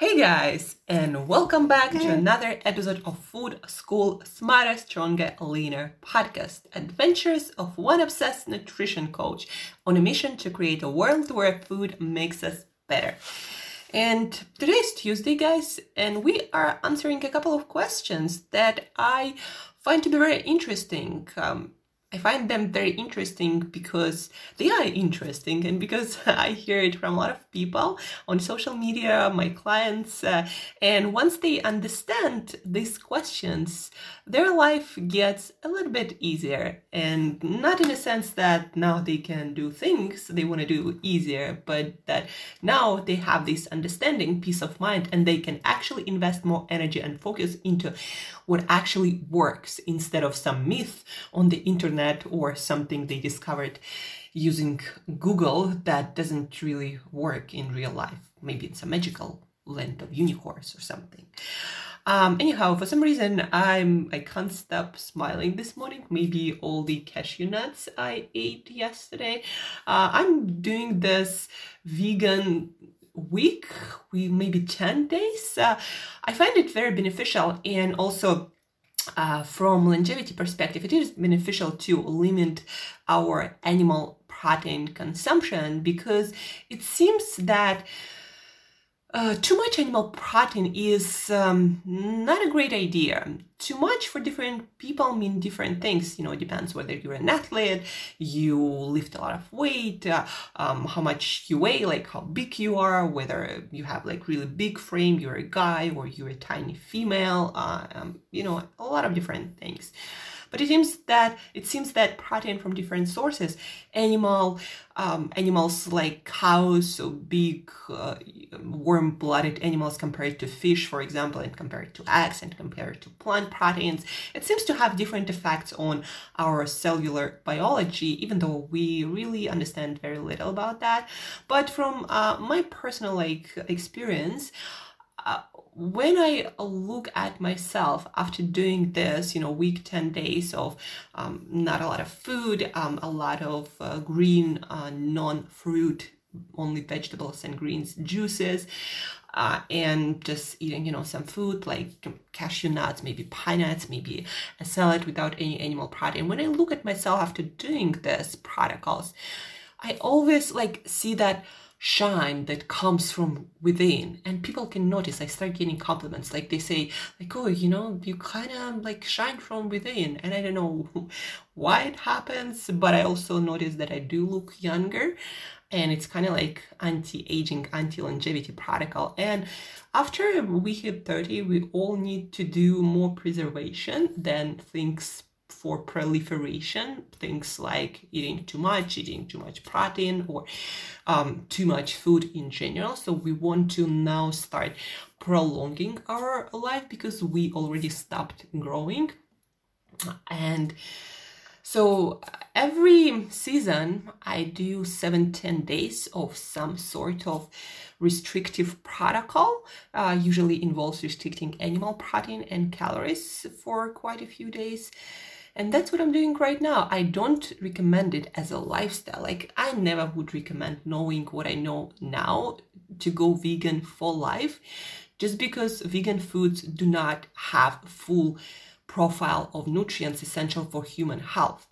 Hey guys, and welcome back to another episode of Food School Smarter, Stronger, Leaner podcast. Adventures of one obsessed nutrition coach on a mission to create a world where food makes us better. And today is Tuesday, guys, and we are answering a couple of questions that I find to be very interesting. Um, I find them very interesting because they are interesting and because I hear it from a lot of people on social media, my clients. Uh, and once they understand these questions, their life gets a little bit easier. And not in a sense that now they can do things they want to do easier, but that now they have this understanding, peace of mind, and they can actually invest more energy and focus into what actually works instead of some myth on the internet or something they discovered using Google that doesn't really work in real life. Maybe it's a magical land of unicorns or something. Um, anyhow, for some reason, I'm I can't stop smiling this morning. Maybe all the cashew nuts I ate yesterday. Uh, I'm doing this vegan week, we maybe 10 days. Uh, I find it very beneficial and also uh, from longevity perspective, it is beneficial to limit our animal protein consumption because it seems that uh, too much animal protein is um, not a great idea. Too much for different people mean different things. You know, it depends whether you're an athlete, you lift a lot of weight, uh, um, how much you weigh, like how big you are, whether you have like really big frame, you're a guy or you're a tiny female. Uh, um, you know, a lot of different things. But it seems that it seems that protein from different sources, animal um, animals like cows, so big uh, warm-blooded animals compared to fish, for example, and compared to eggs and compared to plant proteins, it seems to have different effects on our cellular biology, even though we really understand very little about that. But from uh, my personal like experience. Uh, when I look at myself after doing this, you know, week 10 days of um, not a lot of food, um, a lot of uh, green, uh, non fruit, only vegetables and greens, juices, uh, and just eating, you know, some food like cashew nuts, maybe pine nuts, maybe a salad without any animal protein. When I look at myself after doing this protocols, I always like see that shine that comes from within. And people can notice i start getting compliments. Like they say like oh you know you kind of like shine from within. And i don't know why it happens but i also notice that i do look younger. And it's kind of like anti-aging anti-longevity protocol. And after we hit 30 we all need to do more preservation than things for proliferation, things like eating too much, eating too much protein, or um, too much food in general. So we want to now start prolonging our life because we already stopped growing. And so every season, I do seven, 10 days of some sort of restrictive protocol. Uh, usually involves restricting animal protein and calories for quite a few days. And that's what I'm doing right now. I don't recommend it as a lifestyle. Like, I never would recommend knowing what I know now to go vegan for life, just because vegan foods do not have full profile of nutrients essential for human health.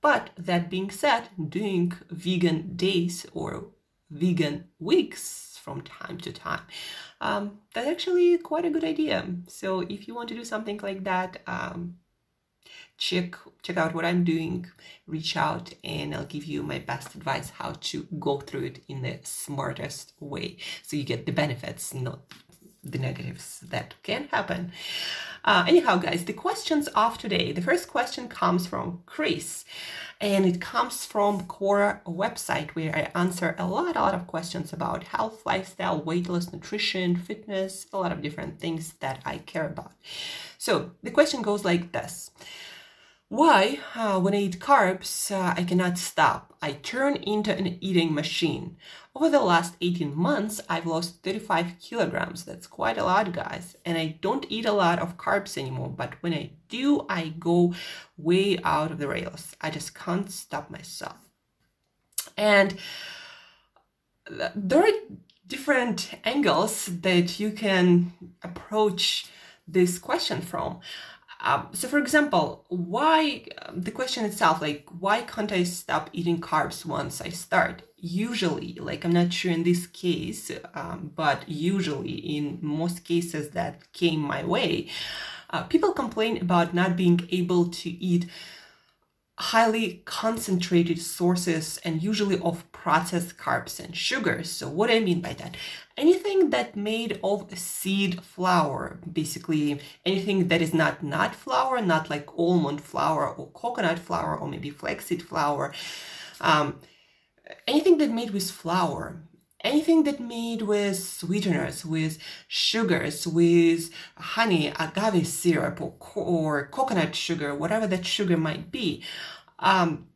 But that being said, doing vegan days or vegan weeks from time to time, um, that's actually quite a good idea. So if you want to do something like that, um, check check out what I'm doing, reach out and I'll give you my best advice how to go through it in the smartest way so you get the benefits, not the negatives that can happen. Uh, anyhow, guys, the questions of today. The first question comes from Chris, and it comes from Quora website where I answer a lot, a lot of questions about health, lifestyle, weight loss, nutrition, fitness, a lot of different things that I care about. So the question goes like this. Why, uh, when I eat carbs, uh, I cannot stop? I turn into an eating machine. Over the last 18 months, I've lost 35 kilograms. That's quite a lot, guys. And I don't eat a lot of carbs anymore, but when I do, I go way out of the rails. I just can't stop myself. And there are different angles that you can approach this question from. Um, so, for example, why um, the question itself, like, why can't I stop eating carbs once I start? Usually, like, I'm not sure in this case, um, but usually in most cases that came my way, uh, people complain about not being able to eat highly concentrated sources and usually of processed carbs and sugars. So what I mean by that? Anything that made of seed flour, basically anything that is not nut flour, not like almond flour or coconut flour or maybe flaxseed flour, um, anything that made with flour, anything that made with sweeteners, with sugars, with honey, agave syrup, or, or coconut sugar, whatever that sugar might be. Um,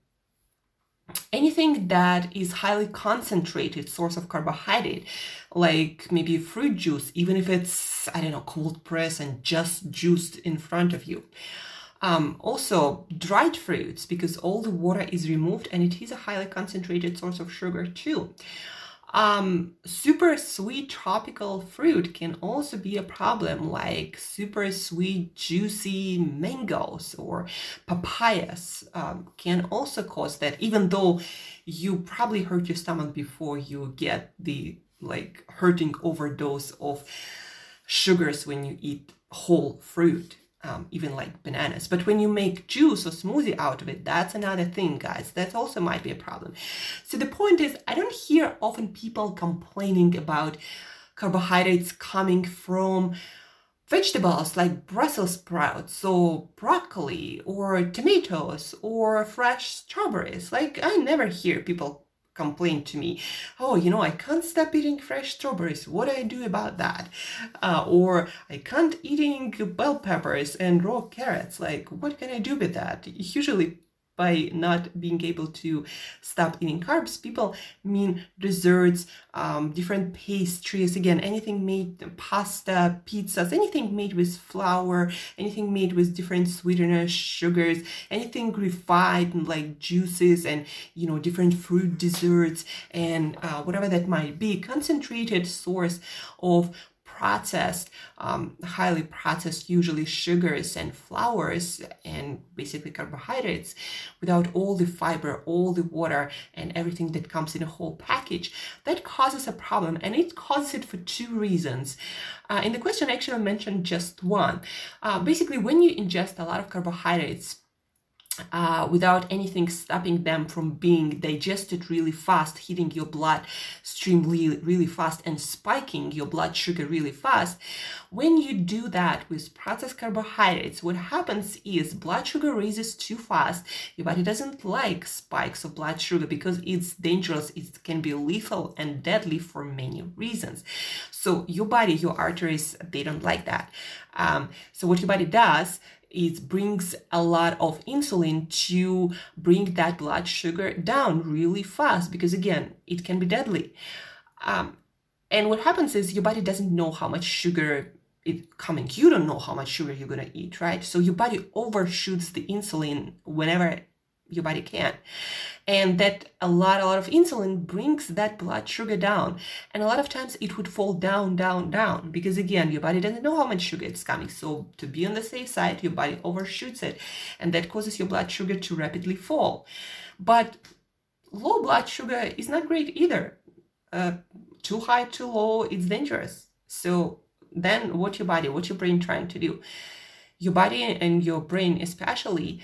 anything that is highly concentrated source of carbohydrate like maybe fruit juice even if it's i don't know cold press and just juiced in front of you um, also dried fruits because all the water is removed and it is a highly concentrated source of sugar too um, super sweet tropical fruit can also be a problem, like super sweet, juicy mangoes or papayas um, can also cause that, even though you probably hurt your stomach before you get the like hurting overdose of sugars when you eat whole fruit um, even like bananas. But when you make juice or smoothie out of it, that's another thing, guys. That also might be a problem. So the point is, I don't hear often people complaining about carbohydrates coming from vegetables like Brussels sprouts or broccoli or tomatoes or fresh strawberries. Like I never hear people complained to me, oh, you know, I can't stop eating fresh strawberries. What do I do about that? Uh, or I can't eating bell peppers and raw carrots. Like, what can I do with that? Usually by not being able to stop eating carbs, people mean desserts, um, different pastries, again, anything made, pasta, pizzas, anything made with flour, anything made with different sweeteners, sugars, anything refined like juices and, you know, different fruit desserts and uh, whatever that might be, concentrated source of processed, um, highly processed, usually sugars and flours and basically carbohydrates, without all the fiber, all the water, and everything that comes in a whole package, that causes a problem. And it causes it for two reasons. Uh, in the question, I actually mentioned just one. Uh, basically, when you ingest a lot of carbohydrates, uh, without anything stopping them from being digested really fast, hitting your blood stream really, really fast and spiking your blood sugar really fast. When you do that with processed carbohydrates, what happens is blood sugar raises too fast. Your body doesn't like spikes of blood sugar because it's dangerous. It can be lethal and deadly for many reasons. So your body, your arteries, they don't like that. Um, so what your body does it brings a lot of insulin to bring that blood sugar down really fast because again it can be deadly. Um, and what happens is your body doesn't know how much sugar is coming you don't know how much sugar you're going to eat right? So your body overshoots the insulin whenever your body can and that a lot a lot of insulin brings that blood sugar down. And a lot of times it would fall down down down because again your body doesn't know how much sugar it's coming. So to be on the safe side your body overshoots it and that causes your blood sugar to rapidly fall. But low blood sugar is not great either. Uh, too high too low it's dangerous. So then what your body what your brain trying to do? Your body and your brain especially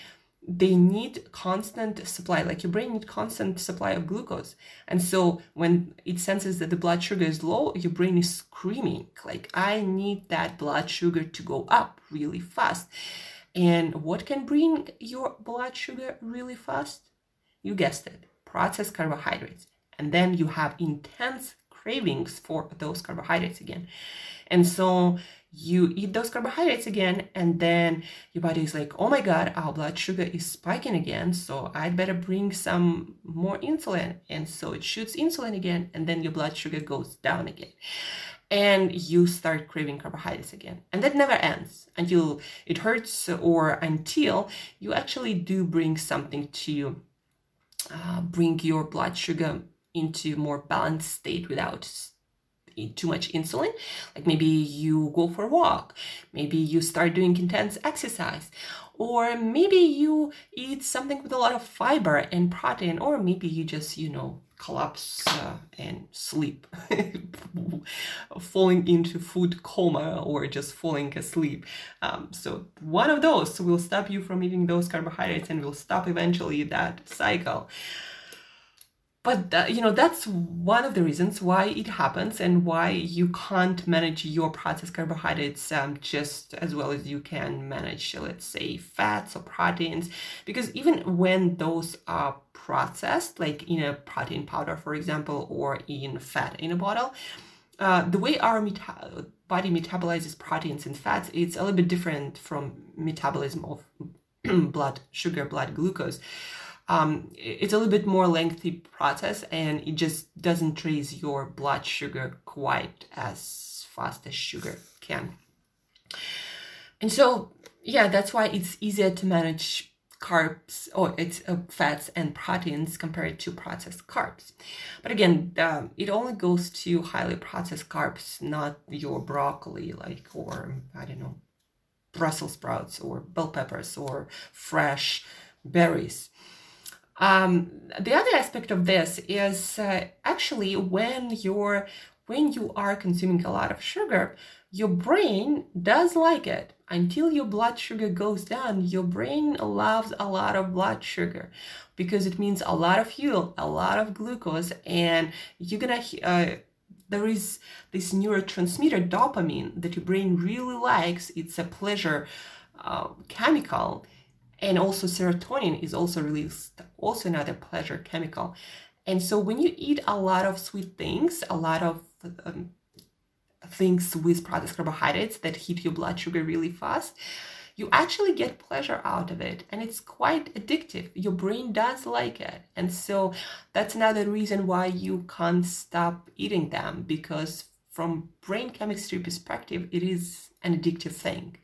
they need constant supply like your brain need constant supply of glucose. And so when it senses that the blood sugar is low your brain is screaming like i need that blood sugar to go up really fast. And what can bring your blood sugar really fast? You guessed it processed carbohydrates. And then you have intense cravings for those carbohydrates again. And so you eat those carbohydrates again and then your body is like oh my god our blood sugar is spiking again so i'd better bring some more insulin. And so it shoots insulin again and then your blood sugar goes down again. And you start craving carbohydrates again. And that never ends until it hurts or until you actually do bring something to uh, bring your blood sugar into more balanced state without too much insulin. Like maybe you go for a walk, maybe you start doing intense exercise, or maybe you eat something with a lot of fiber and protein, or maybe you just, you know, collapse uh, and sleep, falling into food coma or just falling asleep. Um, so one of those will stop you from eating those carbohydrates and will stop eventually that cycle but uh, you know that's one of the reasons why it happens and why you can't manage your processed carbohydrates um, just as well as you can manage let's say fats or proteins. Because even when those are processed like in a protein powder for example or in fat in a bottle uh, the way our meta- body metabolizes proteins and fats it's a little bit different from metabolism of blood sugar blood glucose um, it's a little bit more lengthy process and it just doesn't raise your blood sugar quite as fast as sugar can. And so, yeah, that's why it's easier to manage carbs or it's uh, fats and proteins compared to processed carbs. But again, it only goes to highly processed carbs, not your broccoli, like, or I don't know, Brussels sprouts or bell peppers or fresh berries. Um, the other aspect of this is uh, actually when you're when you are consuming a lot of sugar, your brain does like it. Until your blood sugar goes down, your brain loves a lot of blood sugar because it means a lot of fuel, a lot of glucose, and you're gonna. Uh, there is this neurotransmitter dopamine that your brain really likes. It's a pleasure uh, chemical and also serotonin is also released also another pleasure chemical. And so when you eat a lot of sweet things a lot of um, things with processed carbohydrates that hit your blood sugar really fast you actually get pleasure out of it. And it's quite addictive. Your brain does like it. And so that's another reason why you can't stop eating them because from brain chemistry perspective it is an addictive thing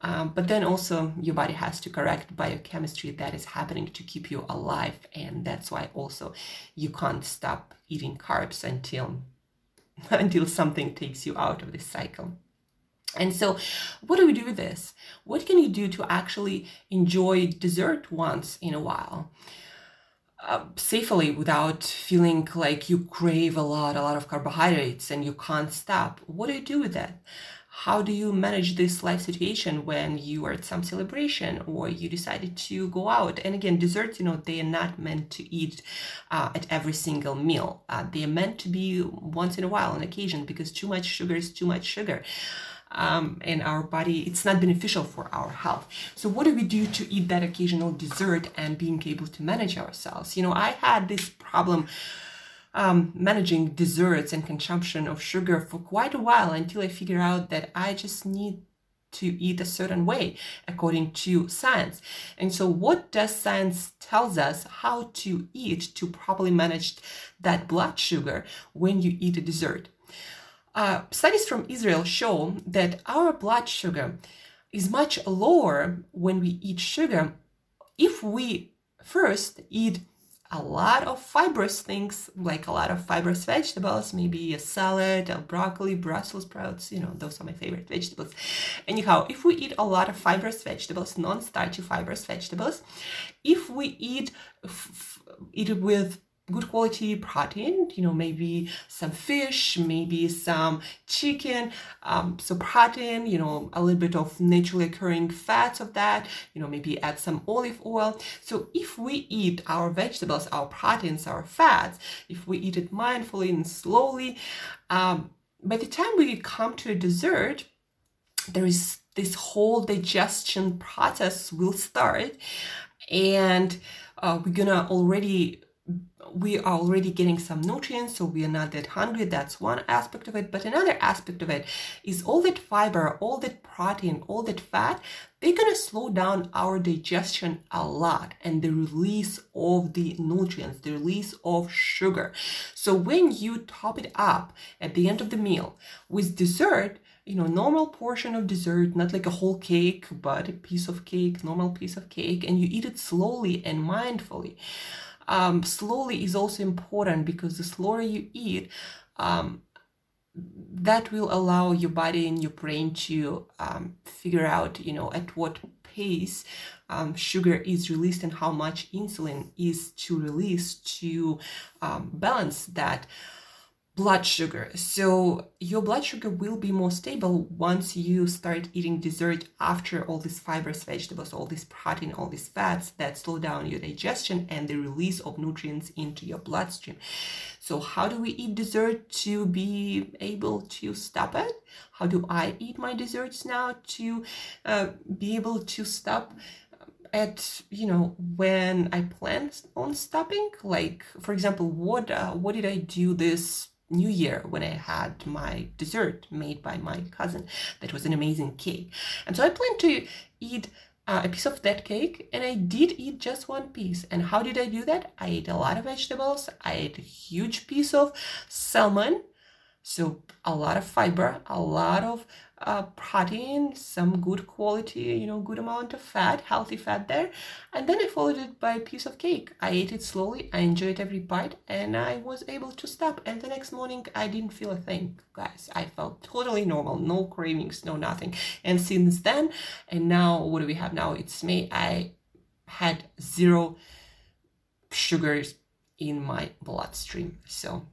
um, but then also your body has to correct biochemistry that is happening to keep you alive. And that's why also you can't stop eating carbs until until something takes you out of this cycle. And so, what do we do with this? What can you do to actually enjoy dessert once in a while? Uh, safely without feeling like you crave a lot, a lot of carbohydrates and you can't stop. What do you do with that? How do you manage this life situation when you are at some celebration or you decided to go out? And again desserts you know they are not meant to eat uh, at every single meal. Uh, they are meant to be once in a while on occasion because too much sugar is too much sugar. Um, and our body it's not beneficial for our health. So what do we do to eat that occasional dessert and being able to manage ourselves? You know i had this problem um, managing desserts and consumption of sugar for quite a while until I figure out that I just need to eat a certain way according to science. And so what does science tells us how to eat to properly manage that blood sugar when you eat a dessert? Uh, studies from Israel show that our blood sugar is much lower when we eat sugar if we first eat a lot of fibrous things, like a lot of fibrous vegetables, maybe a salad, a broccoli, Brussels sprouts, you know, those are my favorite vegetables. Anyhow, if we eat a lot of fibrous vegetables, non-starchy fibrous vegetables, if we eat, f- eat it with good quality protein, you know, maybe some fish, maybe some chicken. Um, so protein, you know, a little bit of naturally occurring fats of that, you know, maybe add some olive oil. So if we eat our vegetables, our proteins, our fats, if we eat it mindfully and slowly, um, by the time we come to a dessert, there is this whole digestion process will start and uh, we're gonna already we are already getting some nutrients, so we are not that hungry. That's one aspect of it. But another aspect of it is all that fiber, all that protein, all that fat, they're going to slow down our digestion a lot and the release of the nutrients, the release of sugar. So when you top it up at the end of the meal with dessert, you know, normal portion of dessert, not like a whole cake, but a piece of cake, normal piece of cake, and you eat it slowly and mindfully um, slowly is also important because the slower you eat, um, that will allow your body and your brain to um, figure out, you know, at what pace um, sugar is released and how much insulin is to release to um, balance that blood sugar. So your blood sugar will be more stable once you start eating dessert after all these fibers, vegetables, all this protein, all these fats that slow down your digestion and the release of nutrients into your bloodstream. So how do we eat dessert to be able to stop it? How do I eat my desserts now to uh, be able to stop at you know when I plan on stopping? Like for example, what uh, what did I do this New Year when I had my dessert made by my cousin. That was an amazing cake. And so I planned to eat uh, a piece of that cake and I did eat just one piece. And how did I do that? I ate a lot of vegetables. I ate a huge piece of salmon. So a lot of fiber, a lot of uh, protein, some good quality, you know, good amount of fat, healthy fat there. And then I followed it by a piece of cake. I ate it slowly, I enjoyed every bite, and I was able to stop. And the next morning, I didn't feel a thing, guys. I felt totally normal, no cravings, no nothing. And since then, and now, what do we have now? It's May, I had zero sugars in my bloodstream. So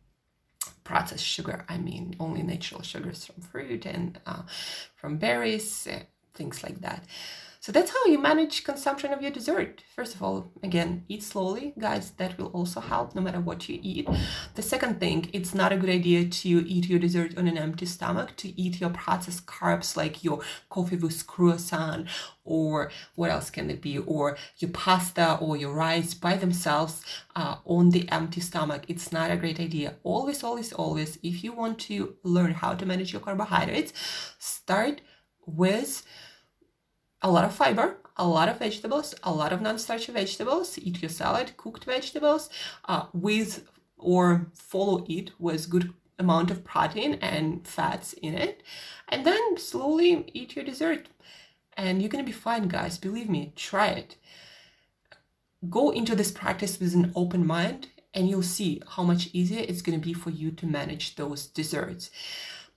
processed sugar. I mean, only natural sugars from fruit and uh, from berries, uh, things like that. So that's how you manage consumption of your dessert. First of all, again, eat slowly, guys. That will also help no matter what you eat. The second thing, it's not a good idea to eat your dessert on an empty stomach, to eat your processed carbs like your coffee with croissant or what else can it be, or your pasta or your rice by themselves uh, on the empty stomach. It's not a great idea. Always, always, always, if you want to learn how to manage your carbohydrates, start with a lot of fiber, a lot of vegetables, a lot of non-starchy vegetables. Eat your salad, cooked vegetables, uh, with or follow it with good amount of protein and fats in it, and then slowly eat your dessert. And you're gonna be fine, guys. Believe me, try it. Go into this practice with an open mind, and you'll see how much easier it's gonna be for you to manage those desserts.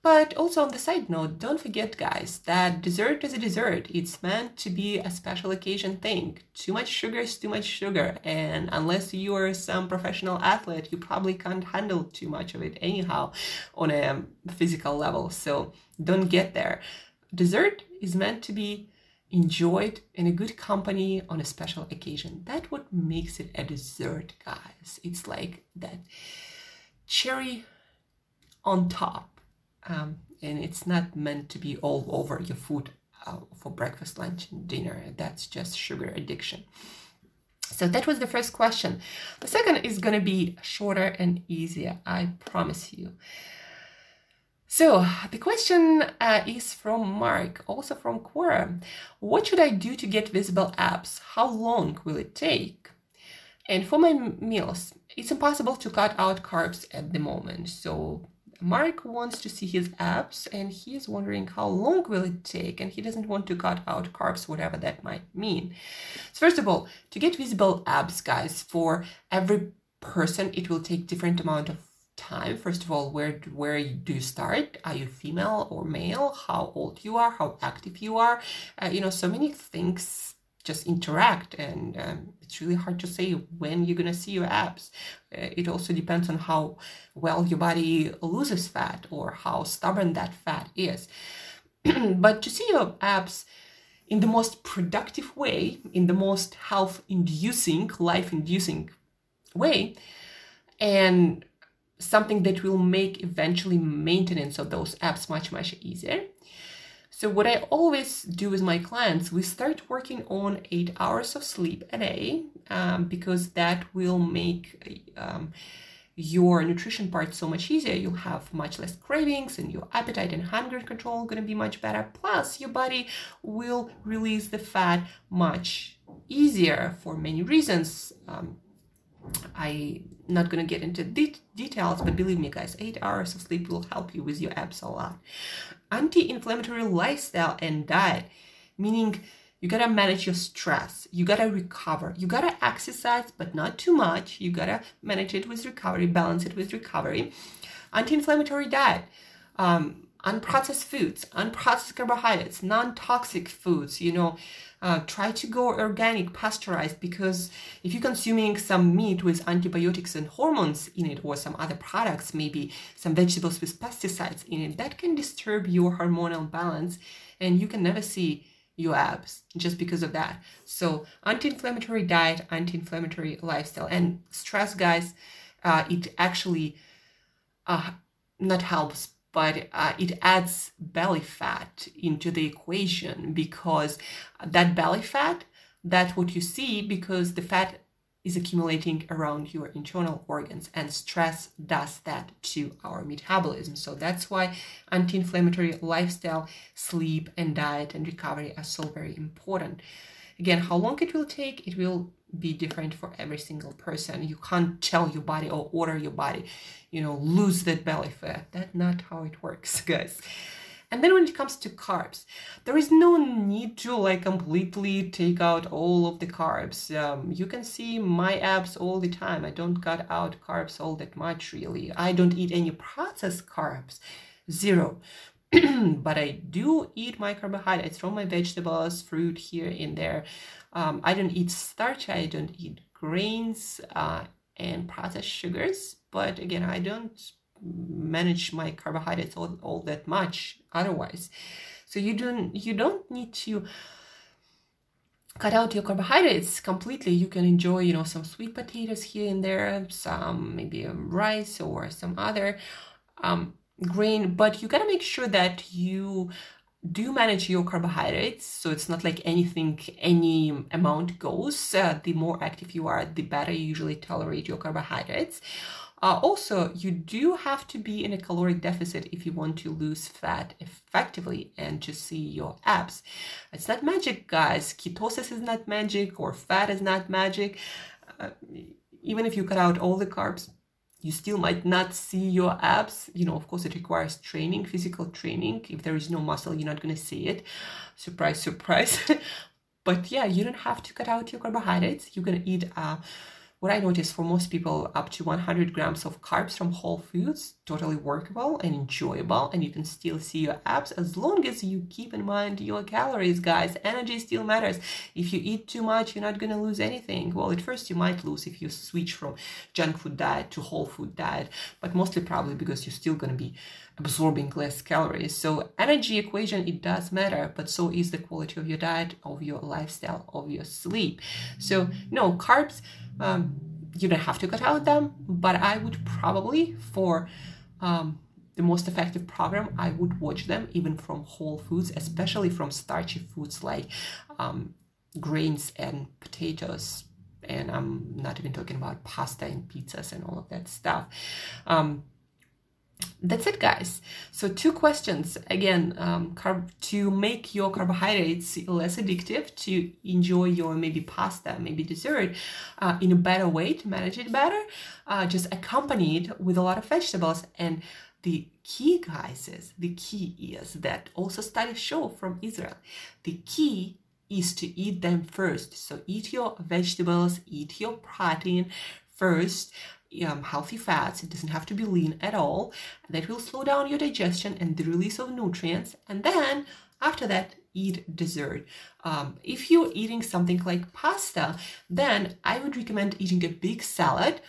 But also on the side note, don't forget, guys, that dessert is a dessert. It's meant to be a special occasion thing. Too much sugar is too much sugar, and unless you are some professional athlete, you probably can't handle too much of it anyhow on a physical level. So don't get there. Dessert is meant to be enjoyed in a good company on a special occasion. That's what makes it a dessert, guys. It's like that cherry on top um, and it's not meant to be all over your food uh, for breakfast, lunch, and dinner. That's just sugar addiction. So that was the first question. The second is going to be shorter and easier, I promise you. So the question uh, is from Mark, also from Quora. What should I do to get visible abs? How long will it take? And for my meals, it's impossible to cut out carbs at the moment. So Mark wants to see his abs and he is wondering how long will it take and he doesn't want to cut out carbs, whatever that might mean. So first of all, to get visible abs, guys, for every person, it will take different amount of time. First of all, where where do you start? Are you female or male? How old you are? How active you are? Uh, you know, so many things just interact. And um, it's really hard to say when you're going to see your abs. Uh, it also depends on how well your body loses fat or how stubborn that fat is. But to see your abs in the most productive way in the most health inducing life inducing way and something that will make eventually maintenance of those abs much much easier so what I always do with my clients, we start working on eight hours of sleep a day um, because that will make um, your nutrition part so much easier. You'll have much less cravings and your appetite and hunger control going to be much better. Plus, your body will release the fat much easier for many reasons. Um, I not gonna get into de- details, but believe me, guys, eight hours of sleep will help you with your abs a lot. Anti-inflammatory lifestyle and diet, meaning you gotta manage your stress, you gotta recover, you gotta exercise, but not too much. You gotta manage it with recovery, balance it with recovery. Anti-inflammatory diet. um, unprocessed foods, unprocessed carbohydrates, non-toxic foods, you know, uh, try to go organic, pasture-raised, because if you're consuming some meat with antibiotics and hormones in it, or some other products, maybe some vegetables with pesticides in it, that can disturb your hormonal balance, and you can never see your abs just because of that. So, anti-inflammatory diet, anti-inflammatory lifestyle, and stress, guys, uh, it actually uh, not helps but uh, it adds belly fat into the equation because that belly fat that's what you see because the fat is accumulating around your internal organs and stress does that to our metabolism. So that's why anti-inflammatory lifestyle sleep and diet and recovery are so very important. Again how long it will take? It will be different for every single person. You can't tell your body or order your body, you know, lose that belly fat. That's not how it works, guys. And then when it comes to carbs, there is no need to like completely take out all of the carbs. Um, you can see my abs all the time. I don't cut out carbs all that much, really. I don't eat any processed carbs, zero. but I do eat my carbohydrates from my vegetables, fruit here and there. Um, I don't eat starch, I don't eat grains uh, and processed sugars, but again, I don't manage my carbohydrates all, all that much otherwise. So you don't you don't need to cut out your carbohydrates completely. You can enjoy, you know, some sweet potatoes here and there, some maybe rice or some other um, grain, but you gotta make sure that you do manage your carbohydrates so it's not like anything any amount goes. Uh, the more active you are the better you usually tolerate your carbohydrates. Uh, also you do have to be in a caloric deficit if you want to lose fat effectively and to see your abs. It's not magic guys. Ketosis is not magic or fat is not magic. Uh, even if you cut out all the carbs you still might not see your abs. You know, of course, it requires training, physical training. If there is no muscle, you're not going to see it. Surprise, surprise. but yeah, you don't have to cut out your carbohydrates. You're going to eat uh, what I notice for most people, up to 100 grams of carbs from whole foods, totally workable and enjoyable, and you can still see your abs as long as you keep in mind your calories, guys. Energy still matters. If you eat too much, you're not gonna lose anything. Well, at first you might lose if you switch from junk food diet to whole food diet, but mostly probably because you're still gonna be absorbing less calories. So energy equation it does matter, but so is the quality of your diet, of your lifestyle, of your sleep. So no carbs um, you don't have to cut out them, but I would probably for um, the most effective program, I would watch them even from whole foods, especially from starchy foods like um, grains and potatoes. And I'm not even talking about pasta and pizzas and all of that stuff. Um, that's it guys. So two questions. Again um, carb- to make your carbohydrates less addictive to enjoy your maybe pasta maybe dessert uh, in a better way to manage it better uh, just accompany it with a lot of vegetables. And the key guys is the key is that also studies show from israel the key is to eat them first. So eat your vegetables eat your protein first um, healthy fats. It doesn't have to be lean at all. That will slow down your digestion and the release of nutrients. And then after that, eat dessert. Um, if you're eating something like pasta, then I would recommend eating a big salad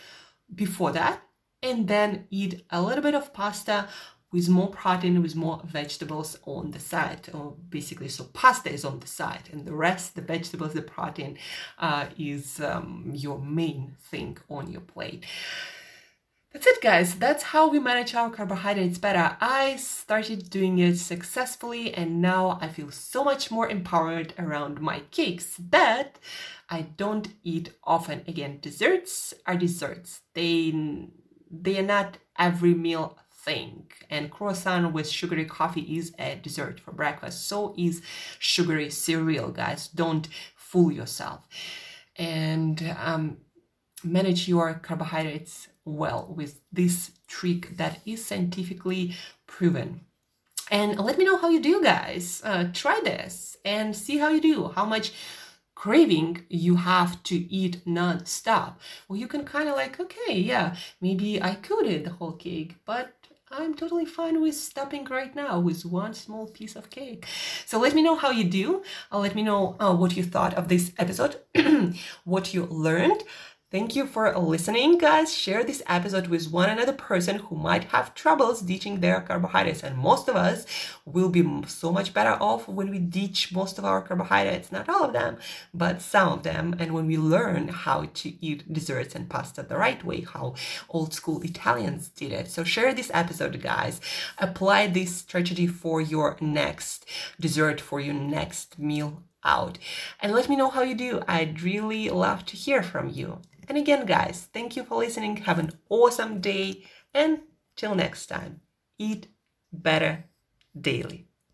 before that and then eat a little bit of pasta with more protein, with more vegetables on the side, or basically, so pasta is on the side, and the rest, the vegetables, the protein, uh, is um, your main thing on your plate. That's it, guys. That's how we manage our carbohydrates better. I started doing it successfully, and now I feel so much more empowered around my cakes. But I don't eat often. Again, desserts are desserts. They they are not every meal thing. And croissant with sugary coffee is a dessert for breakfast. So is sugary cereal, guys. Don't fool yourself. And um, manage your carbohydrates well with this trick that is scientifically proven. And let me know how you do, guys. Uh, try this and see how you do. How much craving you have to eat non-stop well you can kind of like okay yeah maybe i could eat the whole cake but I'm totally fine with stopping right now with one small piece of cake. So let me know how you do. Uh, let me know uh, what you thought of this episode, what you learned. Thank you for listening, guys. Share this episode with one another person who might have troubles ditching their carbohydrates. And most of us will be so much better off when we ditch most of our carbohydrates, not all of them, but some of them. And when we learn how to eat desserts and pasta the right way, how old school Italians did it. So share this episode, guys. Apply this strategy for your next dessert, for your next meal out and let me know how you do. I'd really love to hear from you. And again, guys, thank you for listening. Have an awesome day. And till next time, eat better daily.